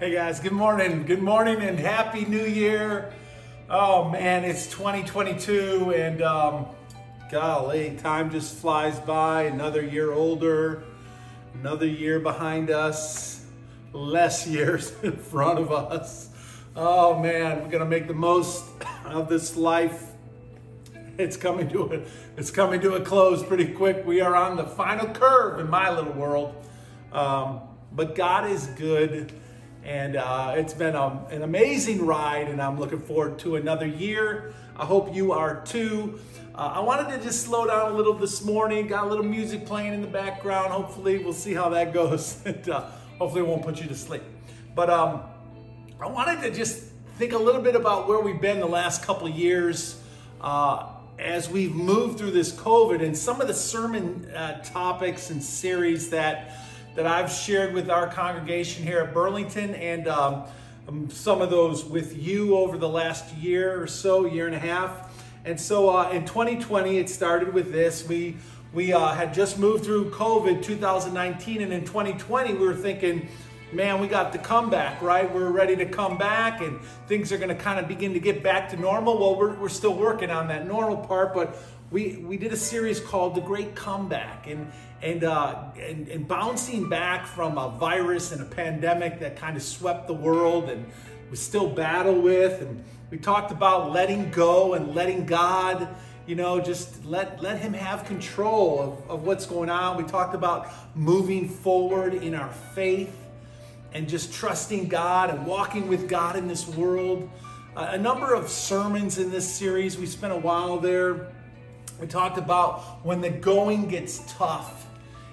Hey guys, good morning. Good morning and happy new year. Oh man, it's 2022 and um, golly, time just flies by. Another year older, another year behind us, less years in front of us. Oh man, we're gonna make the most of this life. It's coming to a, it's coming to a close pretty quick. We are on the final curve in my little world. Um, but God is good. And uh, it's been a, an amazing ride, and I'm looking forward to another year. I hope you are too. Uh, I wanted to just slow down a little this morning. Got a little music playing in the background. Hopefully, we'll see how that goes. and, uh, hopefully, it won't put you to sleep. But um, I wanted to just think a little bit about where we've been the last couple years uh, as we've moved through this COVID and some of the sermon uh, topics and series that that I've shared with our congregation here at Burlington and um, um, some of those with you over the last year or so, year and a half. And so uh, in 2020, it started with this. We we uh, had just moved through COVID 2019, and in 2020, we were thinking, man, we got the comeback, right? We're ready to come back, and things are going to kind of begin to get back to normal. Well, we're, we're still working on that normal part, but we, we did a series called The Great Comeback and, and, uh, and, and bouncing back from a virus and a pandemic that kind of swept the world and we still battle with. And we talked about letting go and letting God, you know, just let, let Him have control of, of what's going on. We talked about moving forward in our faith and just trusting God and walking with God in this world. Uh, a number of sermons in this series. We spent a while there we talked about when the going gets tough,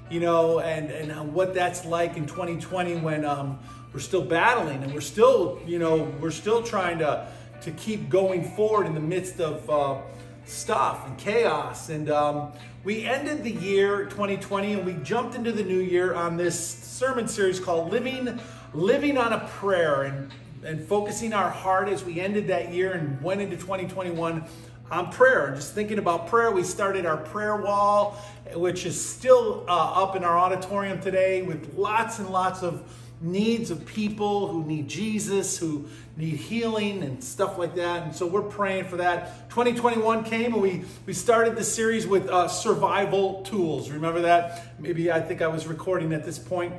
you know, and, and what that's like in 2020 when um, we're still battling and we're still, you know, we're still trying to, to keep going forward in the midst of uh, stuff and chaos. And um, we ended the year 2020 and we jumped into the new year on this sermon series called Living, Living on a Prayer and, and focusing our heart as we ended that year and went into 2021 on prayer. Just thinking about prayer, we started our prayer wall, which is still uh, up in our auditorium today with lots and lots of needs of people who need Jesus, who need healing and stuff like that. And so we're praying for that. 2021 came and we, we started the series with uh, survival tools. Remember that? Maybe I think I was recording at this point.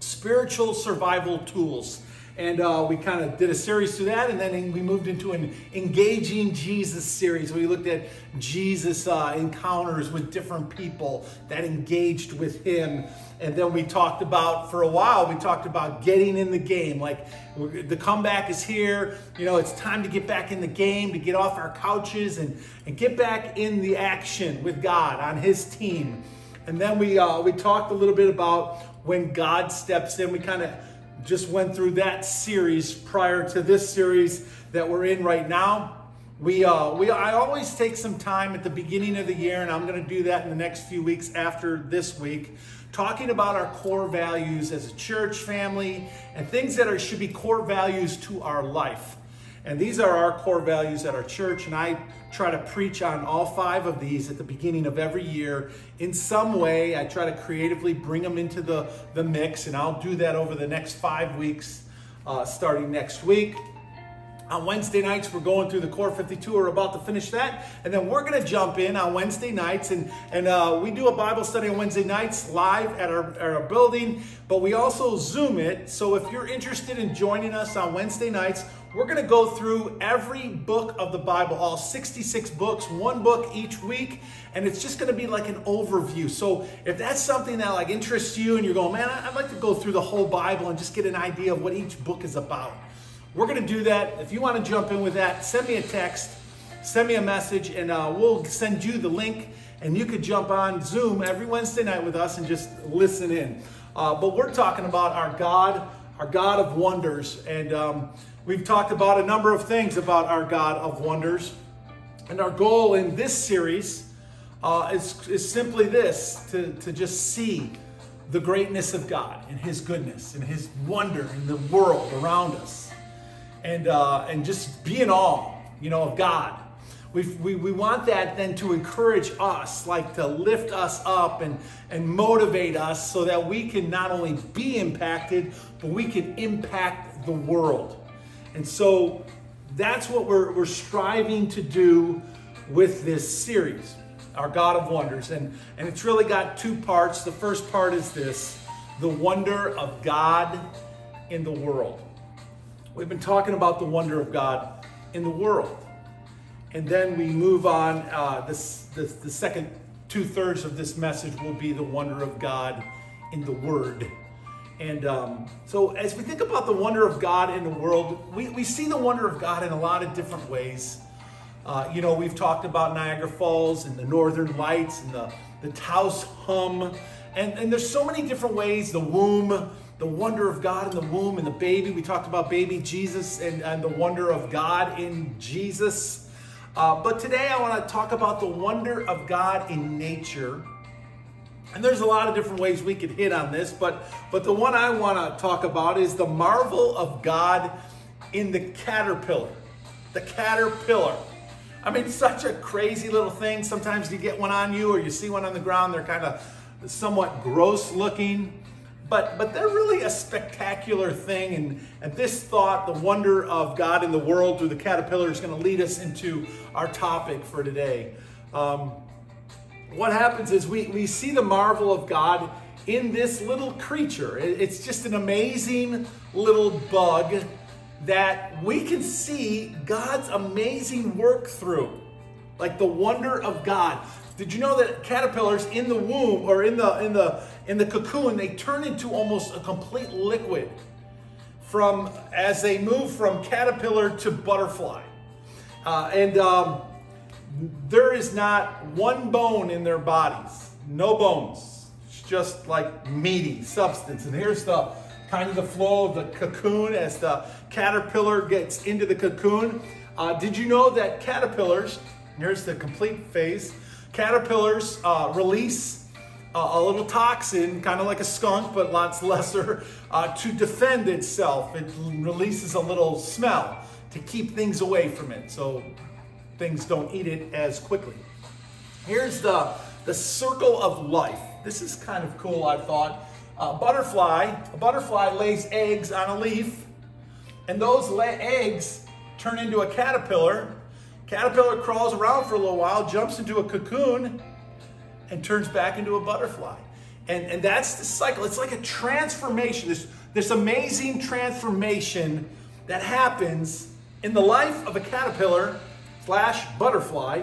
Spiritual survival tools. And uh, we kind of did a series through that, and then we moved into an engaging Jesus series. We looked at Jesus uh, encounters with different people that engaged with him. And then we talked about, for a while, we talked about getting in the game. Like the comeback is here. You know, it's time to get back in the game, to get off our couches and, and get back in the action with God on his team. And then we, uh, we talked a little bit about when God steps in. We kind of just went through that series prior to this series that we're in right now. We, uh, we, I always take some time at the beginning of the year, and I'm going to do that in the next few weeks after this week, talking about our core values as a church family and things that are, should be core values to our life. And these are our core values at our church. And I try to preach on all five of these at the beginning of every year in some way. I try to creatively bring them into the, the mix. And I'll do that over the next five weeks, uh, starting next week. On Wednesday nights, we're going through the Core 52. We're about to finish that. And then we're going to jump in on Wednesday nights. And, and uh, we do a Bible study on Wednesday nights live at our, at our building, but we also Zoom it. So if you're interested in joining us on Wednesday nights, we're going to go through every book of the Bible, all 66 books, one book each week, and it's just going to be like an overview. So if that's something that like interests you and you're going, man, I'd like to go through the whole Bible and just get an idea of what each book is about we're going to do that. If you want to jump in with that, send me a text, send me a message, and uh, we'll send you the link. And you could jump on Zoom every Wednesday night with us and just listen in. Uh, but we're talking about our God, our God of wonders. And um, we've talked about a number of things about our God of wonders. And our goal in this series uh, is, is simply this to, to just see the greatness of God and His goodness and His wonder in the world around us and, uh, and just be in awe, you know, of God. we we, we want that then to encourage us, like to lift us up and, and motivate us so that we can not only be impacted, but we can impact the world. And so that's what we're, we're striving to do with this series, our God of Wonders. And, and it's really got two parts. The first part is this the wonder of God in the world. We've been talking about the wonder of God in the world. And then we move on. Uh, this, this, the second two thirds of this message will be the wonder of God in the Word. And um, so, as we think about the wonder of God in the world, we, we see the wonder of God in a lot of different ways. Uh, you know, we've talked about Niagara Falls and the Northern Lights and the, the Taos hum. And, and there's so many different ways the womb, the wonder of God in the womb and the baby. We talked about baby Jesus and, and the wonder of God in Jesus. Uh, but today I want to talk about the wonder of God in nature and there's a lot of different ways we could hit on this, but, but the one I want to talk about is the marvel of God in the caterpillar. The caterpillar. I mean, such a crazy little thing. Sometimes you get one on you or you see one on the ground, they're kind of somewhat gross looking. But, but they're really a spectacular thing. And, and this thought, the wonder of God in the world through the caterpillar, is going to lead us into our topic for today. Um, what happens is we, we see the marvel of God in this little creature. It's just an amazing little bug that we can see God's amazing work through. Like the wonder of God. Did you know that caterpillars in the womb or in the in the in the cocoon they turn into almost a complete liquid from as they move from caterpillar to butterfly. Uh, and um, there is not one bone in their bodies, no bones. It's just like meaty substance. And here's the kind of the flow of the cocoon as the caterpillar gets into the cocoon. Uh, did you know that caterpillars, here's the complete phase, caterpillars uh, release uh, a little toxin, kind of like a skunk, but lots lesser, uh, to defend itself. It releases a little smell to keep things away from it. So things don't eat it as quickly. Here's the, the circle of life. This is kind of cool, I thought. Butterfly, a butterfly lays eggs on a leaf, and those eggs turn into a caterpillar. Caterpillar crawls around for a little while, jumps into a cocoon, and turns back into a butterfly. And, and that's the cycle. It's like a transformation, this, this amazing transformation that happens in the life of a caterpillar slash butterfly.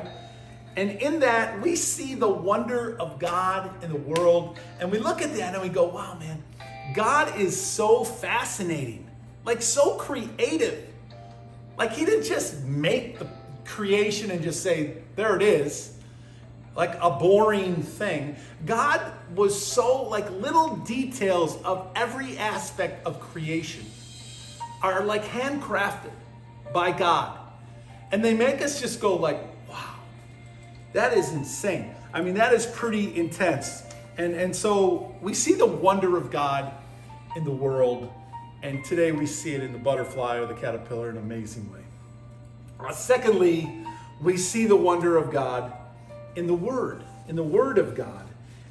And in that, we see the wonder of God in the world. And we look at that and we go, wow, man, God is so fascinating, like so creative. Like he didn't just make the creation and just say, there it is, like a boring thing. God was so, like little details of every aspect of creation are like handcrafted by God. And they make us just go like, wow, that is insane. I mean, that is pretty intense. And, and so we see the wonder of God in the world. And today we see it in the butterfly or the caterpillar in an amazing way. Uh, secondly, we see the wonder of God in the Word, in the Word of God.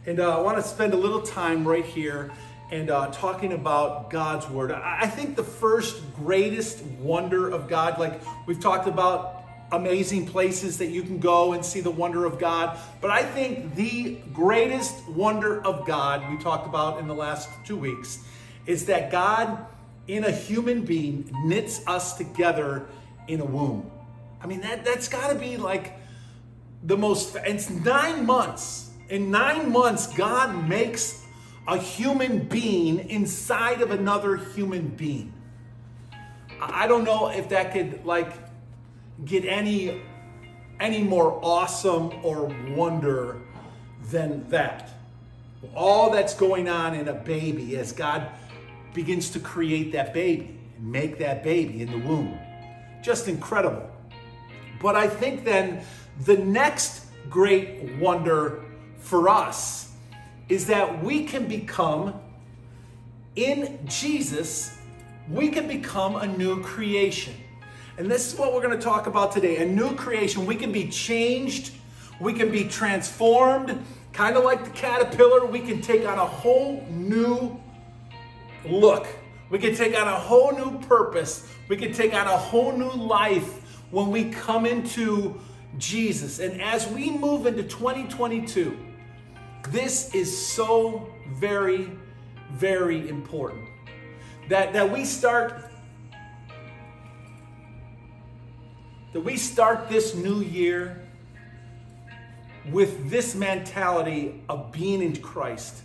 And uh, I want to spend a little time right here and uh, talking about God's Word. I think the first greatest wonder of God, like we've talked about amazing places that you can go and see the wonder of God, but I think the greatest wonder of God, we talked about in the last two weeks, is that God in a human being knits us together in a womb. I mean, that, that's got to be like the most, it's nine months. In nine months, God makes a human being inside of another human being. I don't know if that could like get any any more awesome or wonder than that. All that's going on in a baby as God begins to create that baby and make that baby in the womb. Just incredible. But I think then the next great wonder for us is that we can become, in Jesus, we can become a new creation. And this is what we're going to talk about today a new creation. We can be changed, we can be transformed, kind of like the caterpillar. We can take on a whole new look. We can take on a whole new purpose. We can take on a whole new life when we come into Jesus. And as we move into 2022, this is so very, very important. That, that we start that we start this new year with this mentality of being in Christ.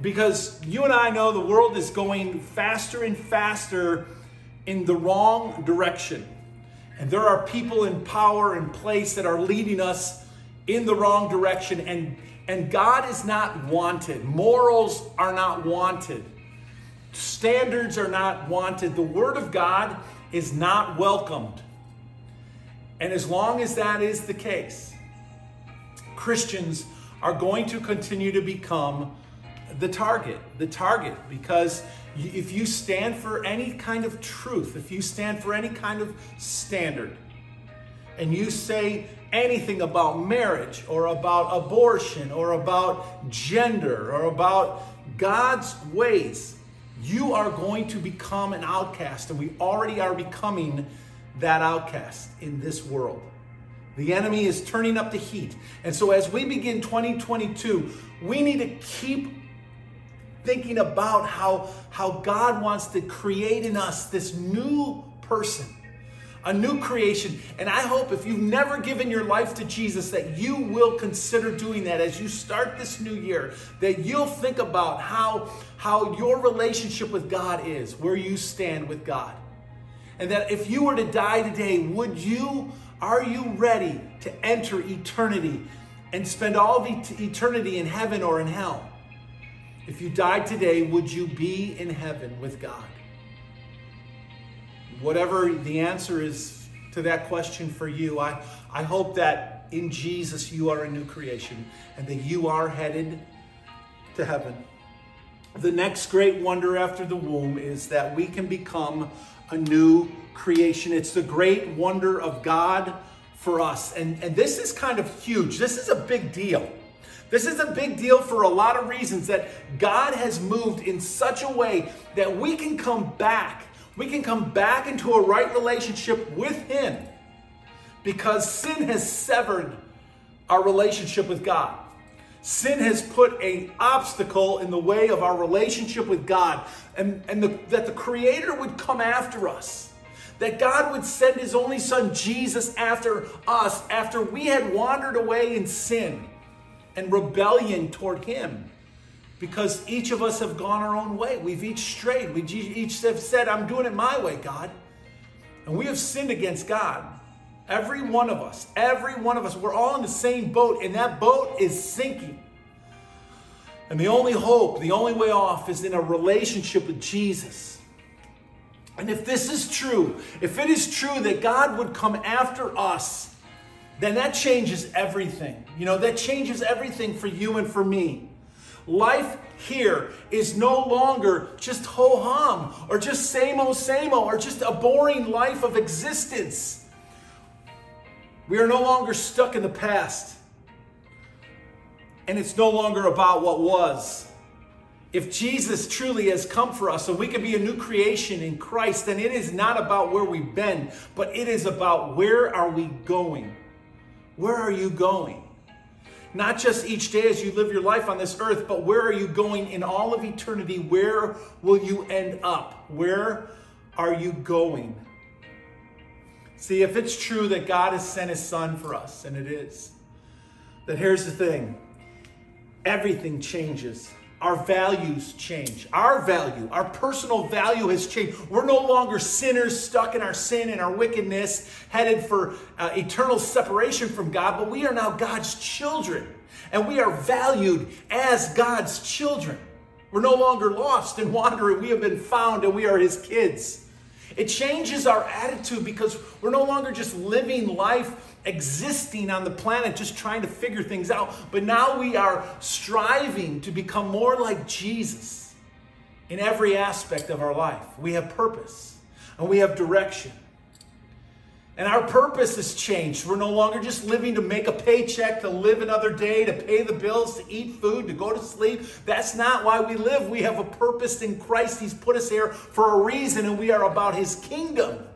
Because you and I know the world is going faster and faster in the wrong direction. And there are people in power and place that are leading us in the wrong direction. And, and God is not wanted. Morals are not wanted. Standards are not wanted. The Word of God is not welcomed. And as long as that is the case, Christians are going to continue to become the target, the target, because if you stand for any kind of truth, if you stand for any kind of standard, and you say anything about marriage or about abortion or about gender or about God's ways, you are going to become an outcast. And we already are becoming that outcast in this world. The enemy is turning up the heat. And so as we begin 2022, we need to keep thinking about how, how God wants to create in us this new person, a new creation. And I hope if you've never given your life to Jesus, that you will consider doing that as you start this new year, that you'll think about how, how your relationship with God is, where you stand with God. And that if you were to die today, would you, are you ready to enter eternity and spend all of eternity in heaven or in hell? If you died today, would you be in heaven with God? Whatever the answer is to that question for you, I, I hope that in Jesus you are a new creation and that you are headed to heaven. The next great wonder after the womb is that we can become a new creation. It's the great wonder of God for us. And, and this is kind of huge. This is a big deal. This is a big deal for a lot of reasons that God has moved in such a way that we can come back. We can come back into a right relationship with Him because sin has severed our relationship with God. Sin has put an obstacle in the way of our relationship with God, and, and the, that the Creator would come after us. That God would send His only Son, Jesus, after us, after we had wandered away in sin and rebellion toward Him. Because each of us have gone our own way. We've each strayed. We each have said, I'm doing it my way, God. And we have sinned against God. Every one of us, every one of us, we're all in the same boat, and that boat is sinking. And the only hope, the only way off is in a relationship with Jesus. And if this is true, if it is true that God would come after us, then that changes everything. You know, that changes everything for you and for me. Life here is no longer just ho hum or just same old, same old or just a boring life of existence. We are no longer stuck in the past. And it's no longer about what was. If Jesus truly has come for us and we can be a new creation in Christ, then it is not about where we've been, but it is about where are we going? Where are you going? Not just each day as you live your life on this earth, but where are you going in all of eternity? Where will you end up? Where are you going? See, if it's true that God has sent his son for us, and it is, then here's the thing everything changes. Our values change. Our value, our personal value has changed. We're no longer sinners stuck in our sin and our wickedness, headed for uh, eternal separation from God, but we are now God's children. And we are valued as God's children. We're no longer lost and wandering. We have been found and we are his kids. It changes our attitude because we're no longer just living life existing on the planet, just trying to figure things out, but now we are striving to become more like Jesus in every aspect of our life. We have purpose and we have direction. And our purpose has changed. We're no longer just living to make a paycheck, to live another day, to pay the bills, to eat food, to go to sleep. That's not why we live. We have a purpose in Christ. He's put us here for a reason, and we are about His kingdom.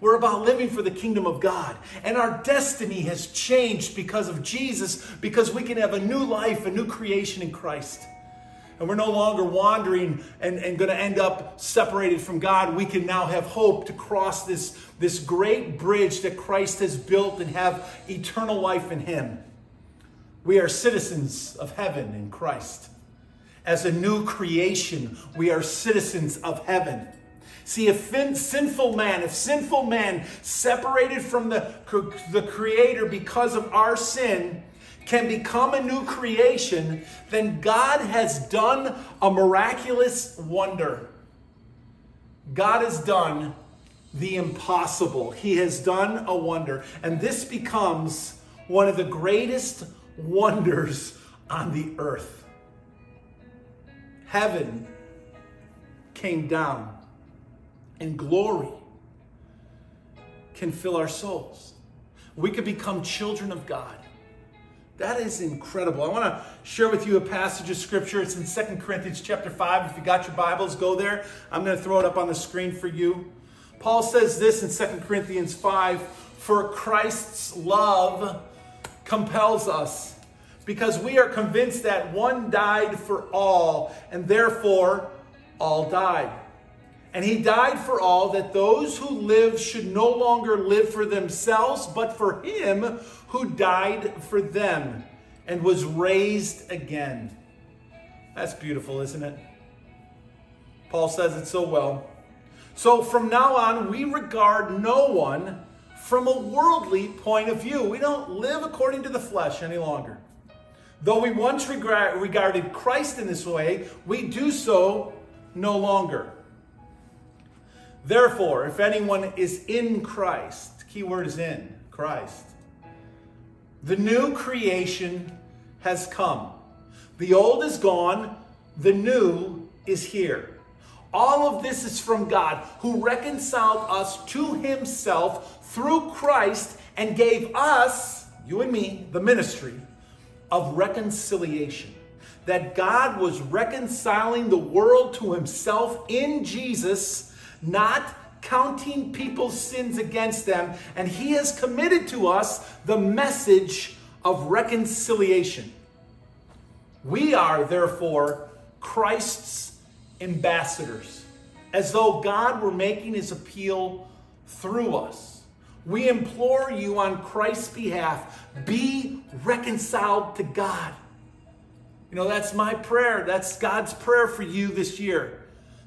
We're about living for the kingdom of God. And our destiny has changed because of Jesus, because we can have a new life, a new creation in Christ and we're no longer wandering and, and going to end up separated from God, we can now have hope to cross this, this great bridge that Christ has built and have eternal life in Him. We are citizens of heaven in Christ. As a new creation, we are citizens of heaven. See, if sinful man, if sinful man separated from the, the Creator because of our sin, can become a new creation, then God has done a miraculous wonder. God has done the impossible. He has done a wonder. And this becomes one of the greatest wonders on the earth. Heaven came down, and glory can fill our souls. We could become children of God. That is incredible. I want to share with you a passage of scripture. It's in Second Corinthians chapter 5. If you got your Bibles, go there. I'm going to throw it up on the screen for you. Paul says this in Second Corinthians 5 For Christ's love compels us, because we are convinced that one died for all, and therefore all died. And he died for all that those who live should no longer live for themselves, but for him who died for them and was raised again. That's beautiful, isn't it? Paul says it so well. So from now on, we regard no one from a worldly point of view. We don't live according to the flesh any longer. Though we once regarded Christ in this way, we do so no longer. Therefore, if anyone is in Christ, key word is in Christ, the new creation has come. The old is gone, the new is here. All of this is from God, who reconciled us to himself through Christ and gave us, you and me, the ministry of reconciliation. That God was reconciling the world to himself in Jesus, not counting people's sins against them, and He has committed to us the message of reconciliation. We are, therefore, Christ's ambassadors, as though God were making His appeal through us. We implore you on Christ's behalf be reconciled to God. You know, that's my prayer. That's God's prayer for you this year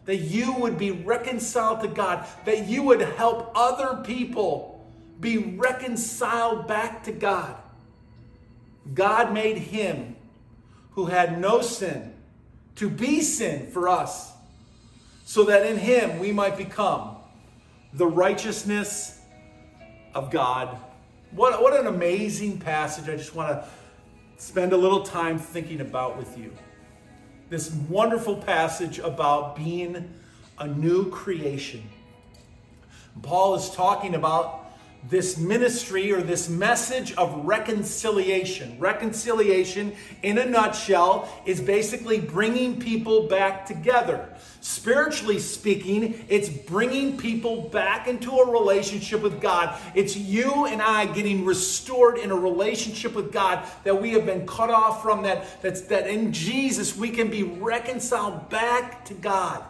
that you would be reconciled to God, that you would help other people be reconciled back to God. God made him who had no sin to be sin for us, so that in him we might become the righteousness of God. What, what an amazing passage. I just want to spend a little time thinking about with you this wonderful passage about being a new creation. Paul is talking about this ministry or this message of reconciliation. Reconciliation, in a nutshell, is basically bringing people back together. Spiritually speaking, it's bringing people back into a relationship with God. It's you and I getting restored in a relationship with God that we have been cut off from, that, that's, that in Jesus we can be reconciled back to God.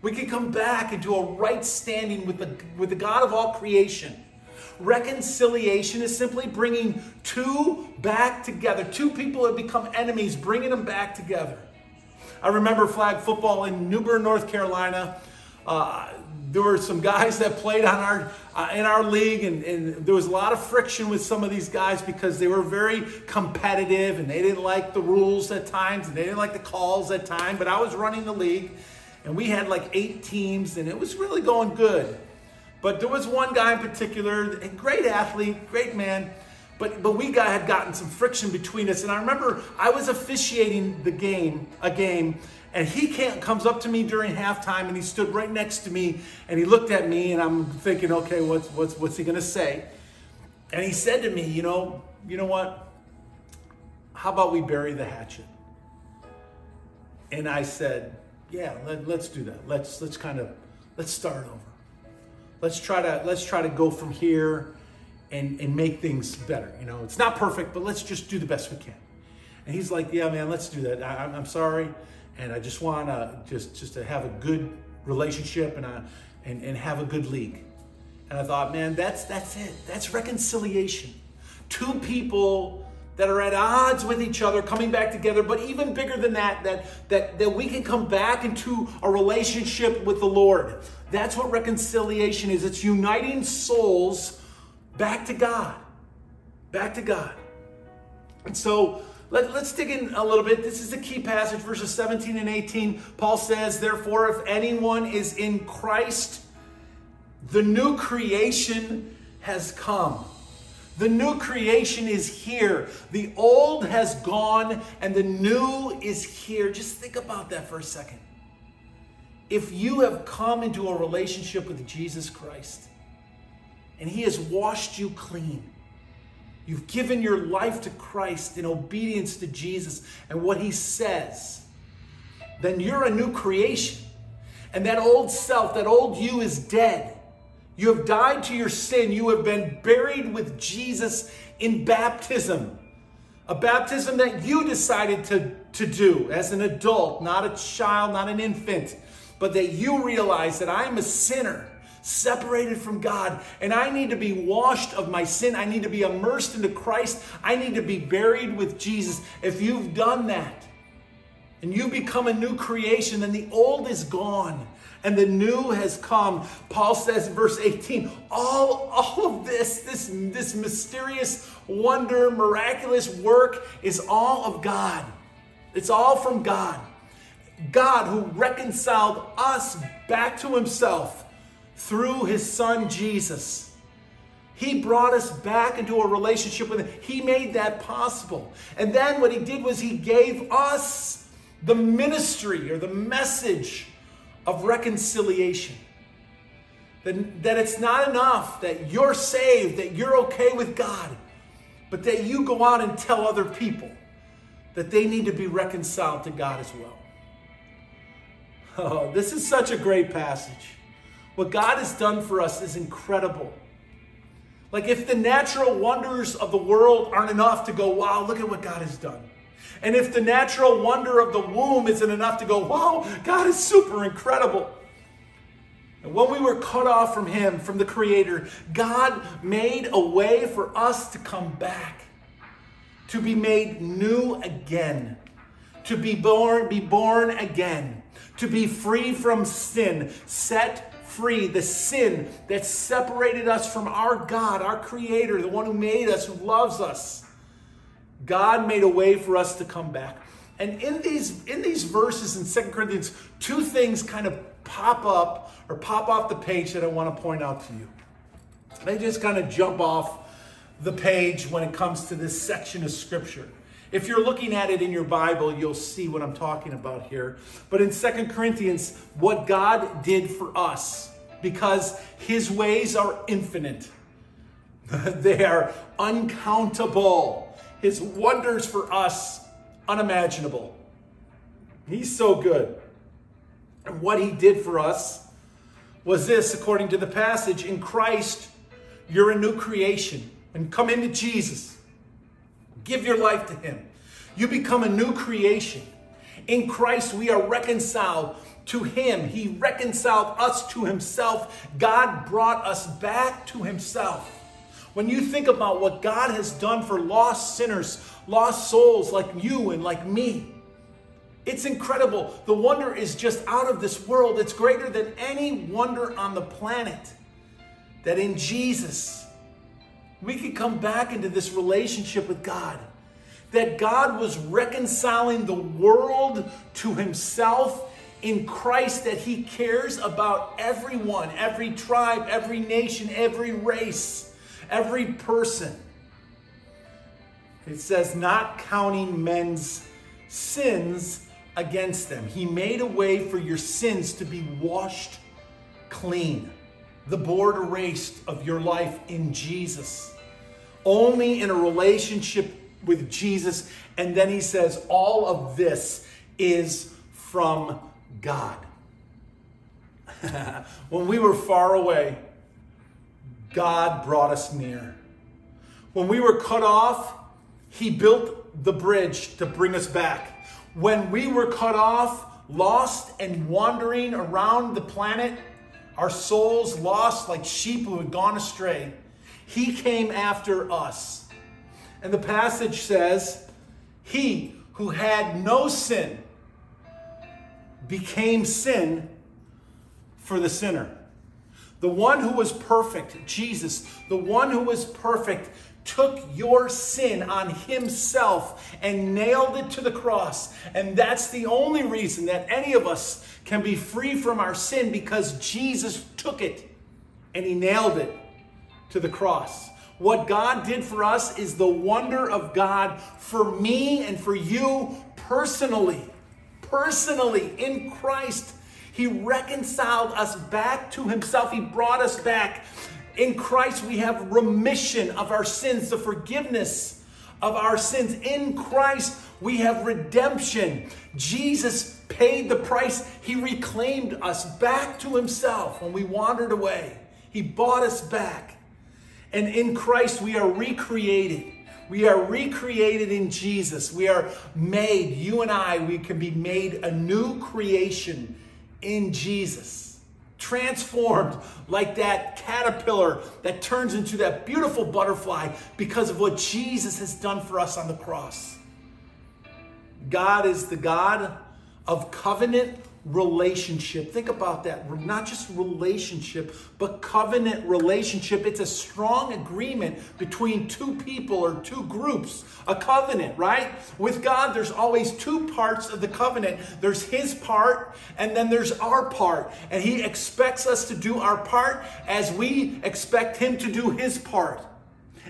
We can come back into a right standing with the, with the God of all creation. Reconciliation is simply bringing two back together. Two people have become enemies, bringing them back together. I remember flag football in New Bern, North Carolina. Uh, there were some guys that played on our uh, in our league, and, and, there was a lot of friction with some of these guys because they were very competitive and they didn't like the rules at times and they didn't like the calls at times. But I was running the league, and we had like eight teams, and it was really going good. But there was one guy in particular, a great athlete, great man, but but we got, had gotten some friction between us. And I remember I was officiating the game, a game, and he can't, comes up to me during halftime and he stood right next to me and he looked at me and I'm thinking, okay, what's what's what's he gonna say? And he said to me, you know, you know what? How about we bury the hatchet? And I said, yeah, let, let's do that. Let's let's kind of let's start over. Let's try to let's try to go from here and, and make things better. You know, it's not perfect, but let's just do the best we can. And he's like, yeah, man, let's do that. I, I'm sorry and I just want to just just to have a good relationship and I and and have a good league. And I thought, man, that's that's it. That's reconciliation. Two people that are at odds with each other coming back together, but even bigger than that, that that that we can come back into a relationship with the Lord. That's what reconciliation is. It's uniting souls back to God. Back to God. And so let, us dig in a little bit. This is the key passage, verses 17 and 18. Paul says, Therefore, if anyone is in Christ, the new creation has come. The new creation is here. The old has gone and the new is here. Just think about that for a second. If you have come into a relationship with Jesus Christ and he has washed you clean, You've given your life to Christ in obedience to Jesus and what He says. Then you're a new creation. And that old self, that old you is dead. You have died to your sin. You have been buried with Jesus in baptism. A baptism that you decided to, to do as an adult, not a child, not an infant, but that you realize that I'm a sinner separated from God, and I need to be washed of my sin. I need to be immersed into Christ. I need to be buried with Jesus. If you've done that and you become a new creation, then the old is gone and the new has come. Paul says in verse 18, all, all of this, this, this mysterious wonder, miraculous work is all of God. It's all from God. God who reconciled us back to himself through his son Jesus. He brought us back into a relationship with him. He made that possible. And then what he did was he gave us the ministry or the message of reconciliation. That, that it's not enough that you're saved, that you're okay with God, but that you go out and tell other people that they need to be reconciled to God as well. Oh, this is such a great passage. What God has done for us is incredible. Like, if the natural wonders of the world aren't enough to go, wow, look at what God has done. And if the natural wonder of the womb isn't enough to go, wow, God is super incredible. And when we were cut off from Him, from the Creator, God made a way for us to come back, to be made new again, to be born, be born again, to be free from sin, set free the sin that separated us from our God, our Creator, the one who made us, who loves us. God made a way for us to come back. And in these, in these verses in Second Corinthians, two things kind of pop up or pop off the page that I want to point out to you. They just kind of jump off the page when it comes to this section of Scripture. If you're looking at it in your Bible, you'll see what I'm talking about here. But in Second Corinthians, what God did for us, because his ways are infinite, they are uncountable. His wonders for us, unimaginable. He's so good. And what he did for us was this, according to the passage in Christ, you're a new creation. And come into Jesus. Give your life to Him. You become a new creation. In Christ, we are reconciled to Him. He reconciled us to Himself. God brought us back to Himself. When you think about what God has done for lost sinners, lost souls like you and like me, it's incredible. The wonder is just out of this world. It's greater than any wonder on the planet. That in Jesus, we could come back into this relationship with God. That God was reconciling the world to himself in Christ, that he cares about everyone, every tribe, every nation, every race, every person. It says, not counting men's sins against them. He made a way for your sins to be washed clean, the board erased of your life in Jesus. Only in a relationship with Jesus. And then he says, all of this is from God. when we were far away, God brought us near. When we were cut off, He built the bridge to bring us back. When we were cut off, lost and wandering around the planet, our souls lost like sheep who had gone astray, He came after us. And the passage says, He who had no sin became sin for the sinner. The one who was perfect, Jesus, the one who was perfect, took your sin on himself and nailed it to the cross. And that's the only reason that any of us can be free from our sin because Jesus took it and he nailed it to the cross. What God did for us is the wonder of God for me and for you personally. Personally, in Christ. He reconciled us back to Himself. He brought us back. In Christ, we have remission of our sins, the forgiveness of our sins. In Christ, we have redemption. Jesus paid the price. He reclaimed us back to Himself when we wandered away. He bought us back. And in Christ, we are recreated. We are recreated in Jesus. We are made, you and I, we can be made a new creation in Jesus. Transformed like that caterpillar that turns into that beautiful butterfly because of what Jesus has done for us on the cross. God is the God of covenant relationship. Think about that. Not just relationship, but covenant relationship. It's a strong agreement between two people or two groups. A covenant, right? With God, there's always two parts of the covenant there's His part, and then there's our part. And He expects us to do our part as we expect Him to do His part.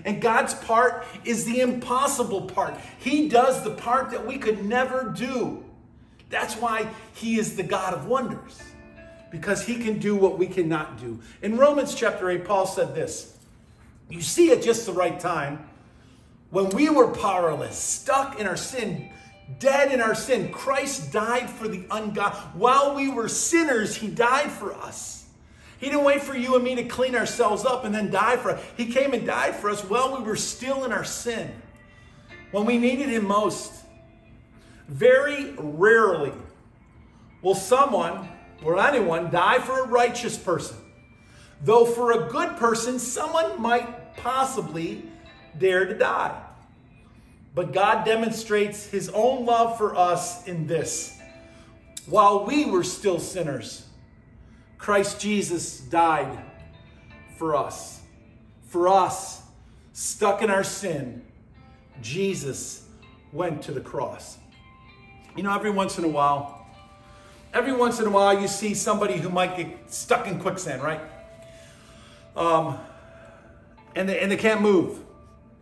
And God's part is the impossible part. He does the part that we could never do. That's why he is the God of wonders, because he can do what we cannot do. In Romans chapter 8, Paul said this You see, at just the right time, when we were powerless, stuck in our sin, dead in our sin, Christ died for the ungodly. While we were sinners, he died for us. He didn't wait for you and me to clean ourselves up and then die for us. He came and died for us while we were still in our sin, when we needed him most. Very rarely will someone or anyone die for a righteous person. Though for a good person, someone might possibly dare to die. But God demonstrates his own love for us in this. While we were still sinners, Christ Jesus died for us. For us, stuck in our sin, Jesus went to the cross. You know, every once in a while, every once in a while, you see somebody who might get stuck in quicksand, right? Um, and they, and they can't move.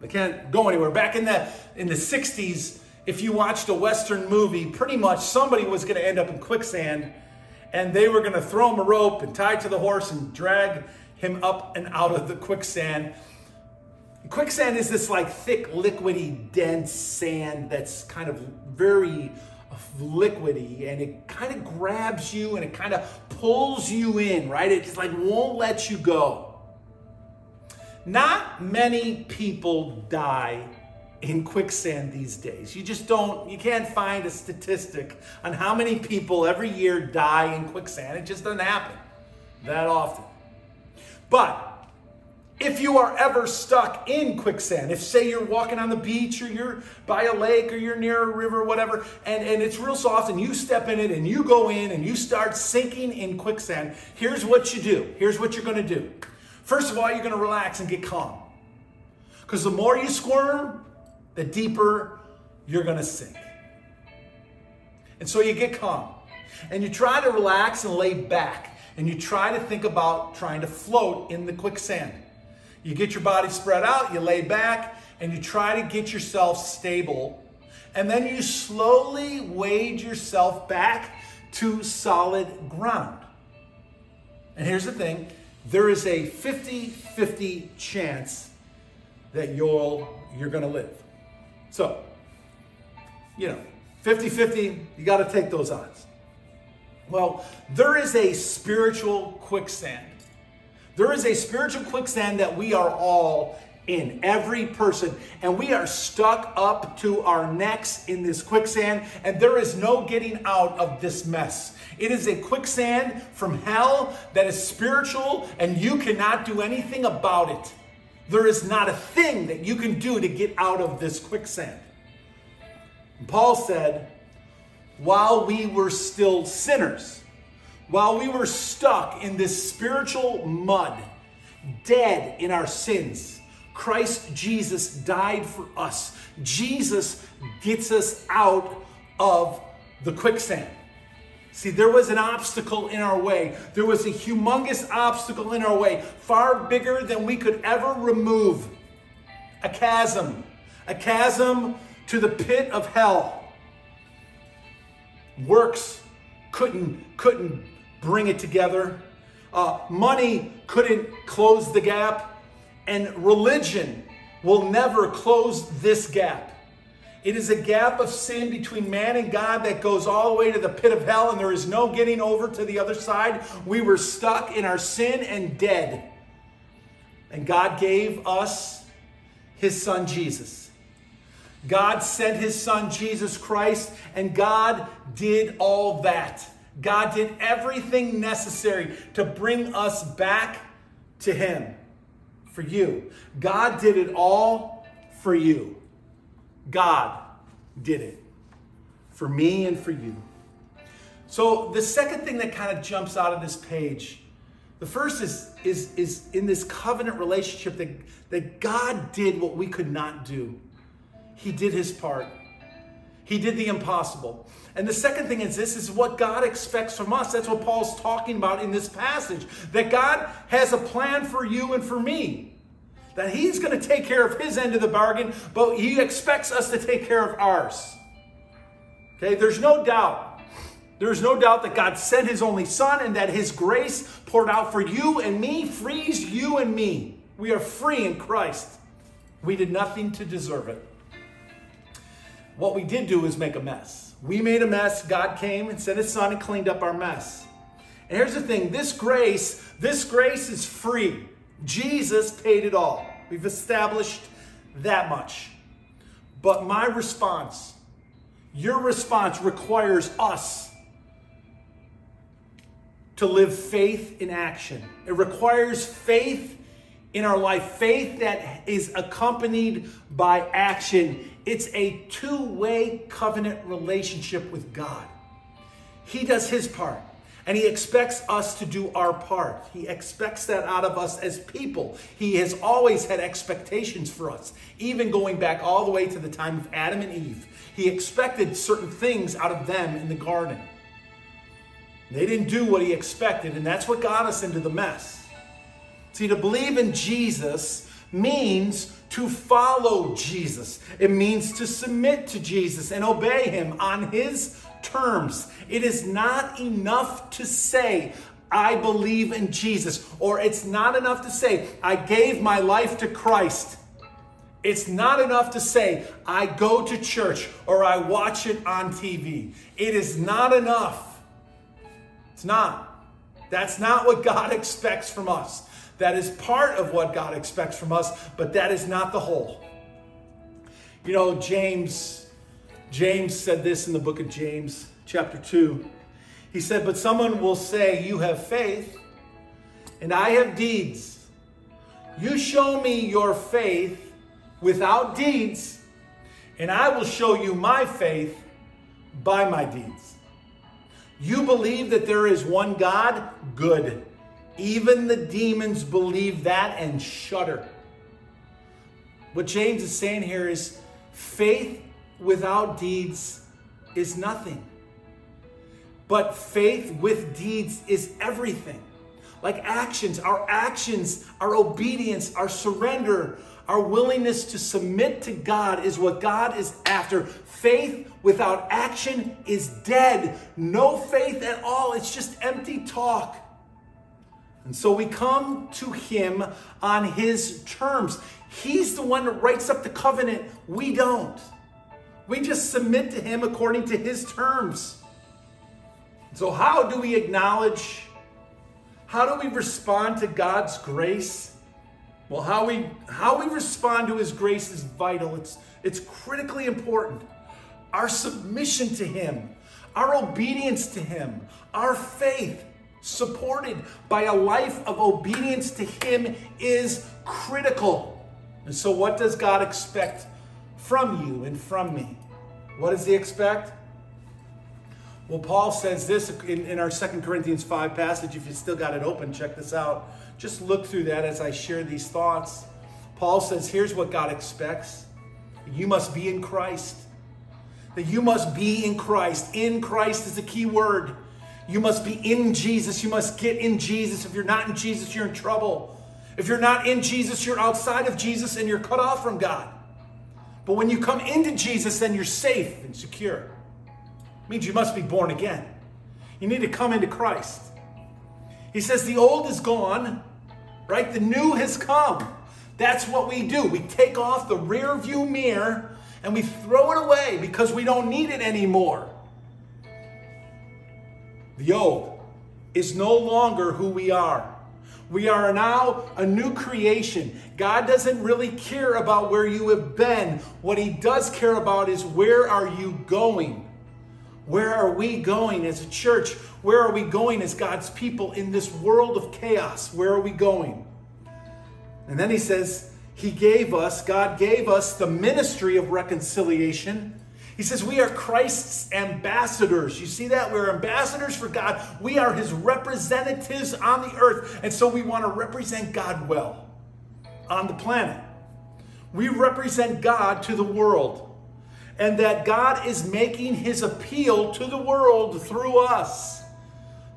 They can't go anywhere. Back in the in the 60s, if you watched a Western movie, pretty much somebody was going to end up in quicksand, and they were going to throw him a rope and tie it to the horse and drag him up and out of the quicksand. Quicksand is this like thick, liquidy, dense sand that's kind of very liquidy and it kind of grabs you and it kind of pulls you in, right? It just like won't let you go. Not many people die in quicksand these days. You just don't, you can't find a statistic on how many people every year die in quicksand. It just doesn't happen that often. But if you are ever stuck in quicksand, if say you're walking on the beach or you're by a lake or you're near a river, whatever, and, and it's real soft and you step in it and you go in and you start sinking in quicksand, here's what you do. Here's what you're going to do. First of all, you're going to relax and get calm. Because the more you squirm, the deeper you're going to sink. And so you get calm and you try to relax and lay back and you try to think about trying to float in the quicksand. You get your body spread out, you lay back, and you try to get yourself stable, and then you slowly wade yourself back to solid ground. And here's the thing there is a 50 50 chance that you'll, you're going to live. So, you know, 50 50, you got to take those odds. Well, there is a spiritual quicksand. There is a spiritual quicksand that we are all in, every person, and we are stuck up to our necks in this quicksand, and there is no getting out of this mess. It is a quicksand from hell that is spiritual, and you cannot do anything about it. There is not a thing that you can do to get out of this quicksand. And Paul said, while we were still sinners, while we were stuck in this spiritual mud, dead in our sins, Christ Jesus died for us. Jesus gets us out of the quicksand. See, there was an obstacle in our way. There was a humongous obstacle in our way, far bigger than we could ever remove. A chasm, a chasm to the pit of hell. Works couldn't couldn't bring it together. Uh, money couldn't close the gap. And religion will never close this gap. It is a gap of sin between man and God that goes all the way to the pit of hell, and there is no getting over to the other side. We were stuck in our sin and dead. And God gave us his son Jesus. God sent his son Jesus Christ, and God did all that. God did everything necessary to bring us back to him for you. God did it all for you. God did it for me and for you. So the second thing that kind of jumps out of this page, the first is, is, is in this covenant relationship that, that God did what we could not do. He did his part. He did the impossible. And the second thing is this is what God expects from us. That's what Paul's talking about in this passage. That God has a plan for you and for me. That he's going to take care of his end of the bargain, but he expects us to take care of ours. Okay, there's no doubt. There's no doubt that God sent his only son and that his grace poured out for you and me frees you and me. We are free in Christ. We did nothing to deserve it. What we did do is make a mess. We made a mess. God came and sent his son and cleaned up our mess. And here's the thing this grace, this grace is free. Jesus paid it all. We've established that much. But my response, your response requires us to live faith in action. It requires faith in our life, faith that is accompanied by action. It's a two way covenant relationship with God. He does his part. And he expects us to do our part. He expects that out of us as people. He has always had expectations for us, even going back all the way to the time of Adam and Eve. He expected certain things out of them in the garden. They didn't do what he expected, and that's what got us into the mess. See, to believe in Jesus means to follow Jesus. It means to submit to Jesus and obey him on his terms. It is not enough to say, I believe in Jesus, or it's not enough to say, I gave my life to Christ. It's not enough to say, I go to church or I watch it on TV. It is not enough. It's not. That's not what God expects from us. That is part of what God expects from us, but that is not the whole. You know, James James said this in the book of James, chapter 2. He said, But someone will say, You have faith, and I have deeds. You show me your faith without deeds, and I will show you my faith by my deeds. You believe that there is one God? Good. Even the demons believe that and shudder. What James is saying here is faith without deeds is nothing. But faith with deeds is everything. like actions. Our actions, our obedience, our surrender, our willingness to submit to God is what God is after. Faith without action is dead. No faith at all. It's just empty talk. And so we come to Him on His terms. He's the one that writes up the covenant. We don't. We just submit to Him according to His terms. So, how do we acknowledge? How do we respond to God's grace? Well, how we how we respond to His grace is vital. It's it's critically important. Our submission to Him, our obedience to Him, our faith, supported by a life of obedience to Him, is critical. And so, what does God expect from you and from me? What does He expect? Well, Paul says this in, in our Second Corinthians 5 passage. If you still got it open, check this out. Just look through that as I share these thoughts. Paul says, here's what God expects you must be in Christ. That you must be in Christ. In Christ is the key word. You must be in Jesus. You must get in Jesus. If you're not in Jesus, you're in trouble. If you're not in Jesus, you're outside of Jesus and you're cut off from God. But when you come into Jesus, then you're safe and secure. It means you must be born again. You need to come into Christ. He says the old is gone, right? The new has come. That's what we do. We take off the rear view mirror and we throw it away because we don't need it anymore. The old is no longer who we are. We are now a new creation. God doesn't really care about where you have been. What He does care about is where are you going? Where are we going as a church? Where are we going as God's people in this world of chaos? Where are we going? And then He says, He gave us, God gave us the ministry of reconciliation he says, We are Christ's ambassadors. You see that? We're ambassadors for God. We are his representatives on the earth. And so we want to represent God well on the planet. We represent God to the world. And that God is making his appeal to the world through us.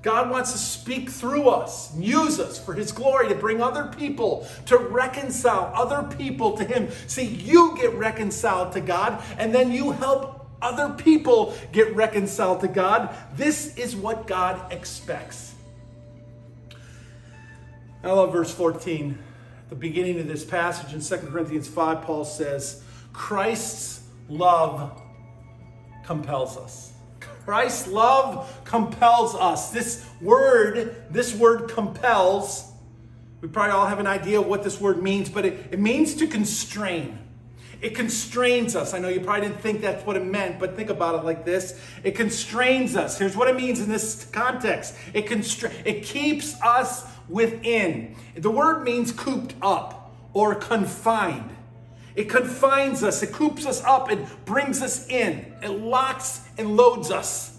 God wants to speak through us, use us for His glory to bring other people, to reconcile other people to Him. See, you get reconciled to God, and then you help other people get reconciled to God. This is what God expects. I love verse 14. At the beginning of this passage in 2 Corinthians 5, Paul says, Christ's love compels us. Christ's love compels us. This word, this word compels, we probably all have an idea of what this word means, but it, it means to constrain. It constrains us. I know you probably didn't think that's what it meant, but think about it like this. It constrains us. Here's what it means in this context. It constra- it keeps us within. The word means cooped up or confined. It confines us, it coops us up, it brings us in, it locks and loads us.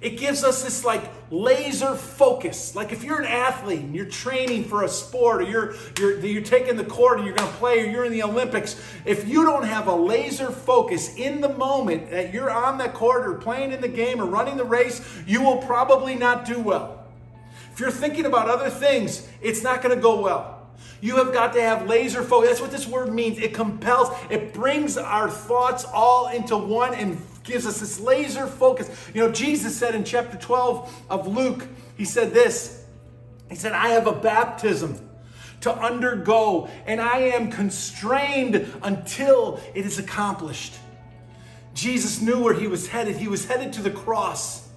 It gives us this like laser focus. Like if you're an athlete and you're training for a sport or you're, you're, you're taking the court and you're going to play or you're in the Olympics, if you don't have a laser focus in the moment that you're on that court or playing in the game or running the race, you will probably not do well. If you're thinking about other things, it's not going to go well. You have got to have laser focus. That's what this word means. It compels, it brings our thoughts all into one and gives us this laser focus. You know, Jesus said in chapter 12 of Luke, he said this He said, I have a baptism to undergo, and I am constrained until it is accomplished. Jesus knew where he was headed. He was headed to the cross,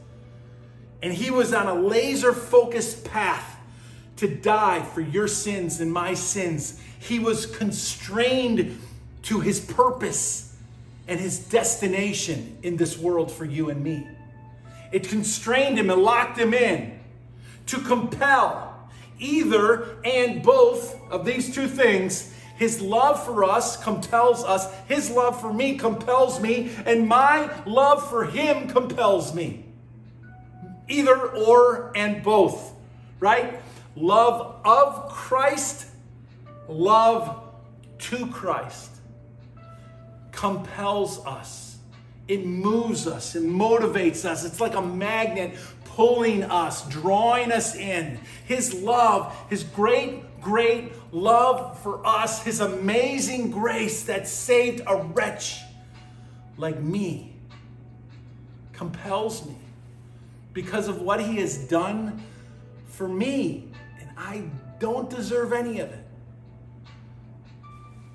and he was on a laser focused path to die for your sins and my sins. He was constrained to his purpose and his destination in this world for you and me. It constrained him and locked him in to compel either and both of these two things. His love for us compels us, his love for me compels me, and my love for him compels me. Either or and both, right? Love of Christ, love to Christ compels us. It moves us, it motivates us. It's like a magnet pulling us, drawing us in. His love, His great, great love for us, His amazing grace that saved a wretch like me compels me because of what He has done for me. I don't deserve any of it.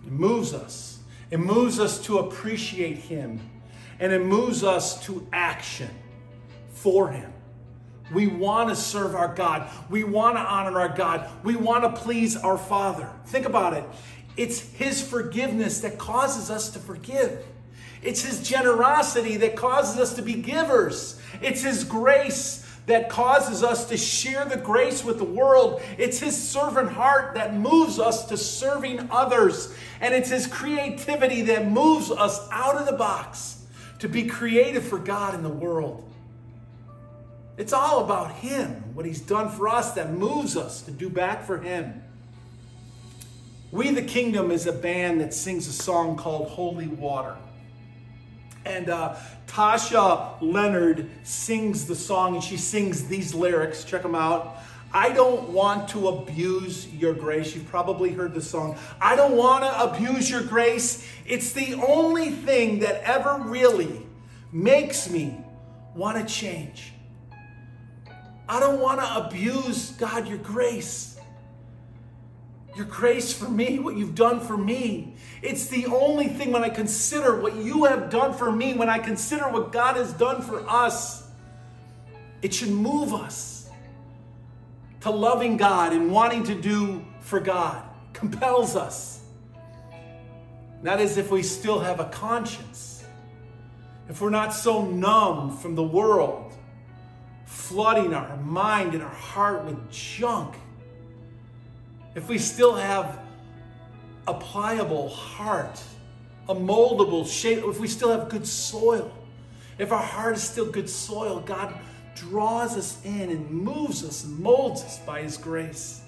It moves us. It moves us to appreciate Him. And it moves us to action for Him. We want to serve our God. We want to honor our God. We want to please our Father. Think about it. It's His forgiveness that causes us to forgive. It's His generosity that causes us to be givers. It's His grace that causes us to share the grace with the world. It's His servant heart that moves us to serving others. And it's His creativity that moves us out of the box to be creative for God in the world. It's all about Him, what He's done for us that moves us to do back for Him. We the Kingdom is a band that sings a song called Holy Water. And uh, Tasha Leonard sings the song, and she sings these lyrics. Check them out. I don't want to abuse your grace. You've probably heard the song. I don't want to abuse your grace. It's the only thing that ever really makes me want to change. I don't want to abuse, God, your grace. Your grace for me, what you've done for me. It's the only thing when I consider what you have done for me, when I consider what God has done for us, it should move us to loving God and wanting to do for God. Compels us. That is, if we still have a conscience, if we're not so numb from the world flooding our mind and our heart with junk, if we still have a pliable heart, a moldable shape, if we still have good soil, if our heart is still good soil, God draws us in and moves us and molds us by His grace.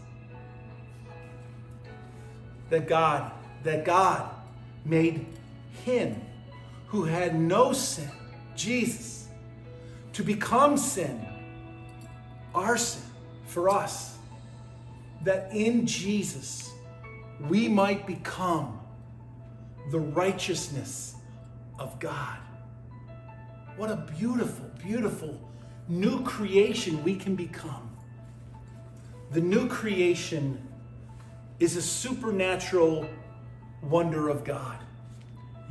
That God, that God made Him who had no sin, Jesus, to become sin our sin for us, that in Jesus we might become the righteousness of God. What a beautiful, beautiful new creation we can become. The new creation is a supernatural wonder of God.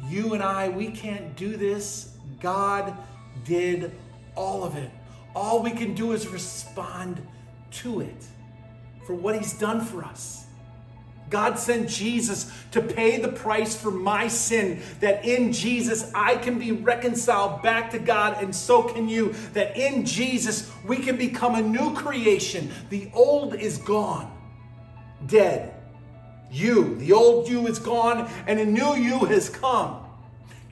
You and I, we can't do this. God did all of it. All we can do is respond to it for what He's done for us. God sent Jesus to pay the price for my sin, that in Jesus I can be reconciled back to God, and so can you. That in Jesus we can become a new creation. The old is gone, dead. You, the old you is gone, and a new you has come.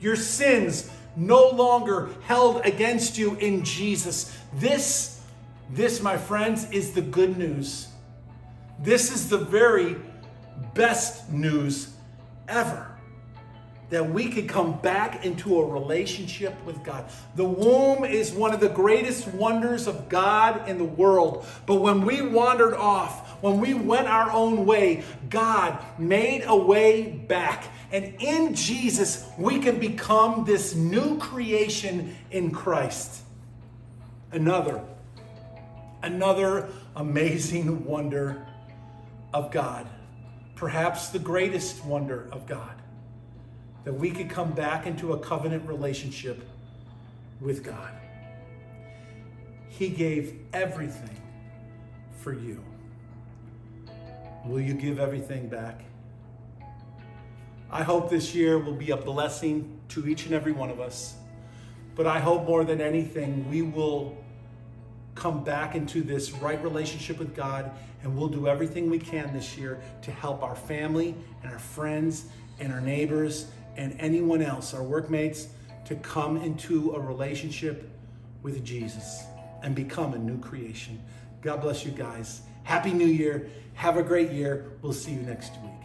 Your sins no longer held against you in Jesus. This, this, my friends, is the good news. This is the very best news ever. That we could come back into a relationship with God. The womb is one of the greatest wonders of God in the world. But when we wandered off, when we went our own way, God made a way back. And in Jesus, we can become this new creation in Christ. Another, another amazing wonder of God. Perhaps the greatest wonder of God. That we could come back into a covenant relationship with God. He gave everything for you. Will you give everything back? I hope this year will be a blessing to each and every one of us. But I hope more than anything, we will come back into this right relationship with God and we'll do everything we can this year to help our family and our friends and our neighbors and anyone else, our workmates, to come into a relationship with Jesus and become a new creation. God bless you guys. Happy New Year. Have a great year. We'll see you next week.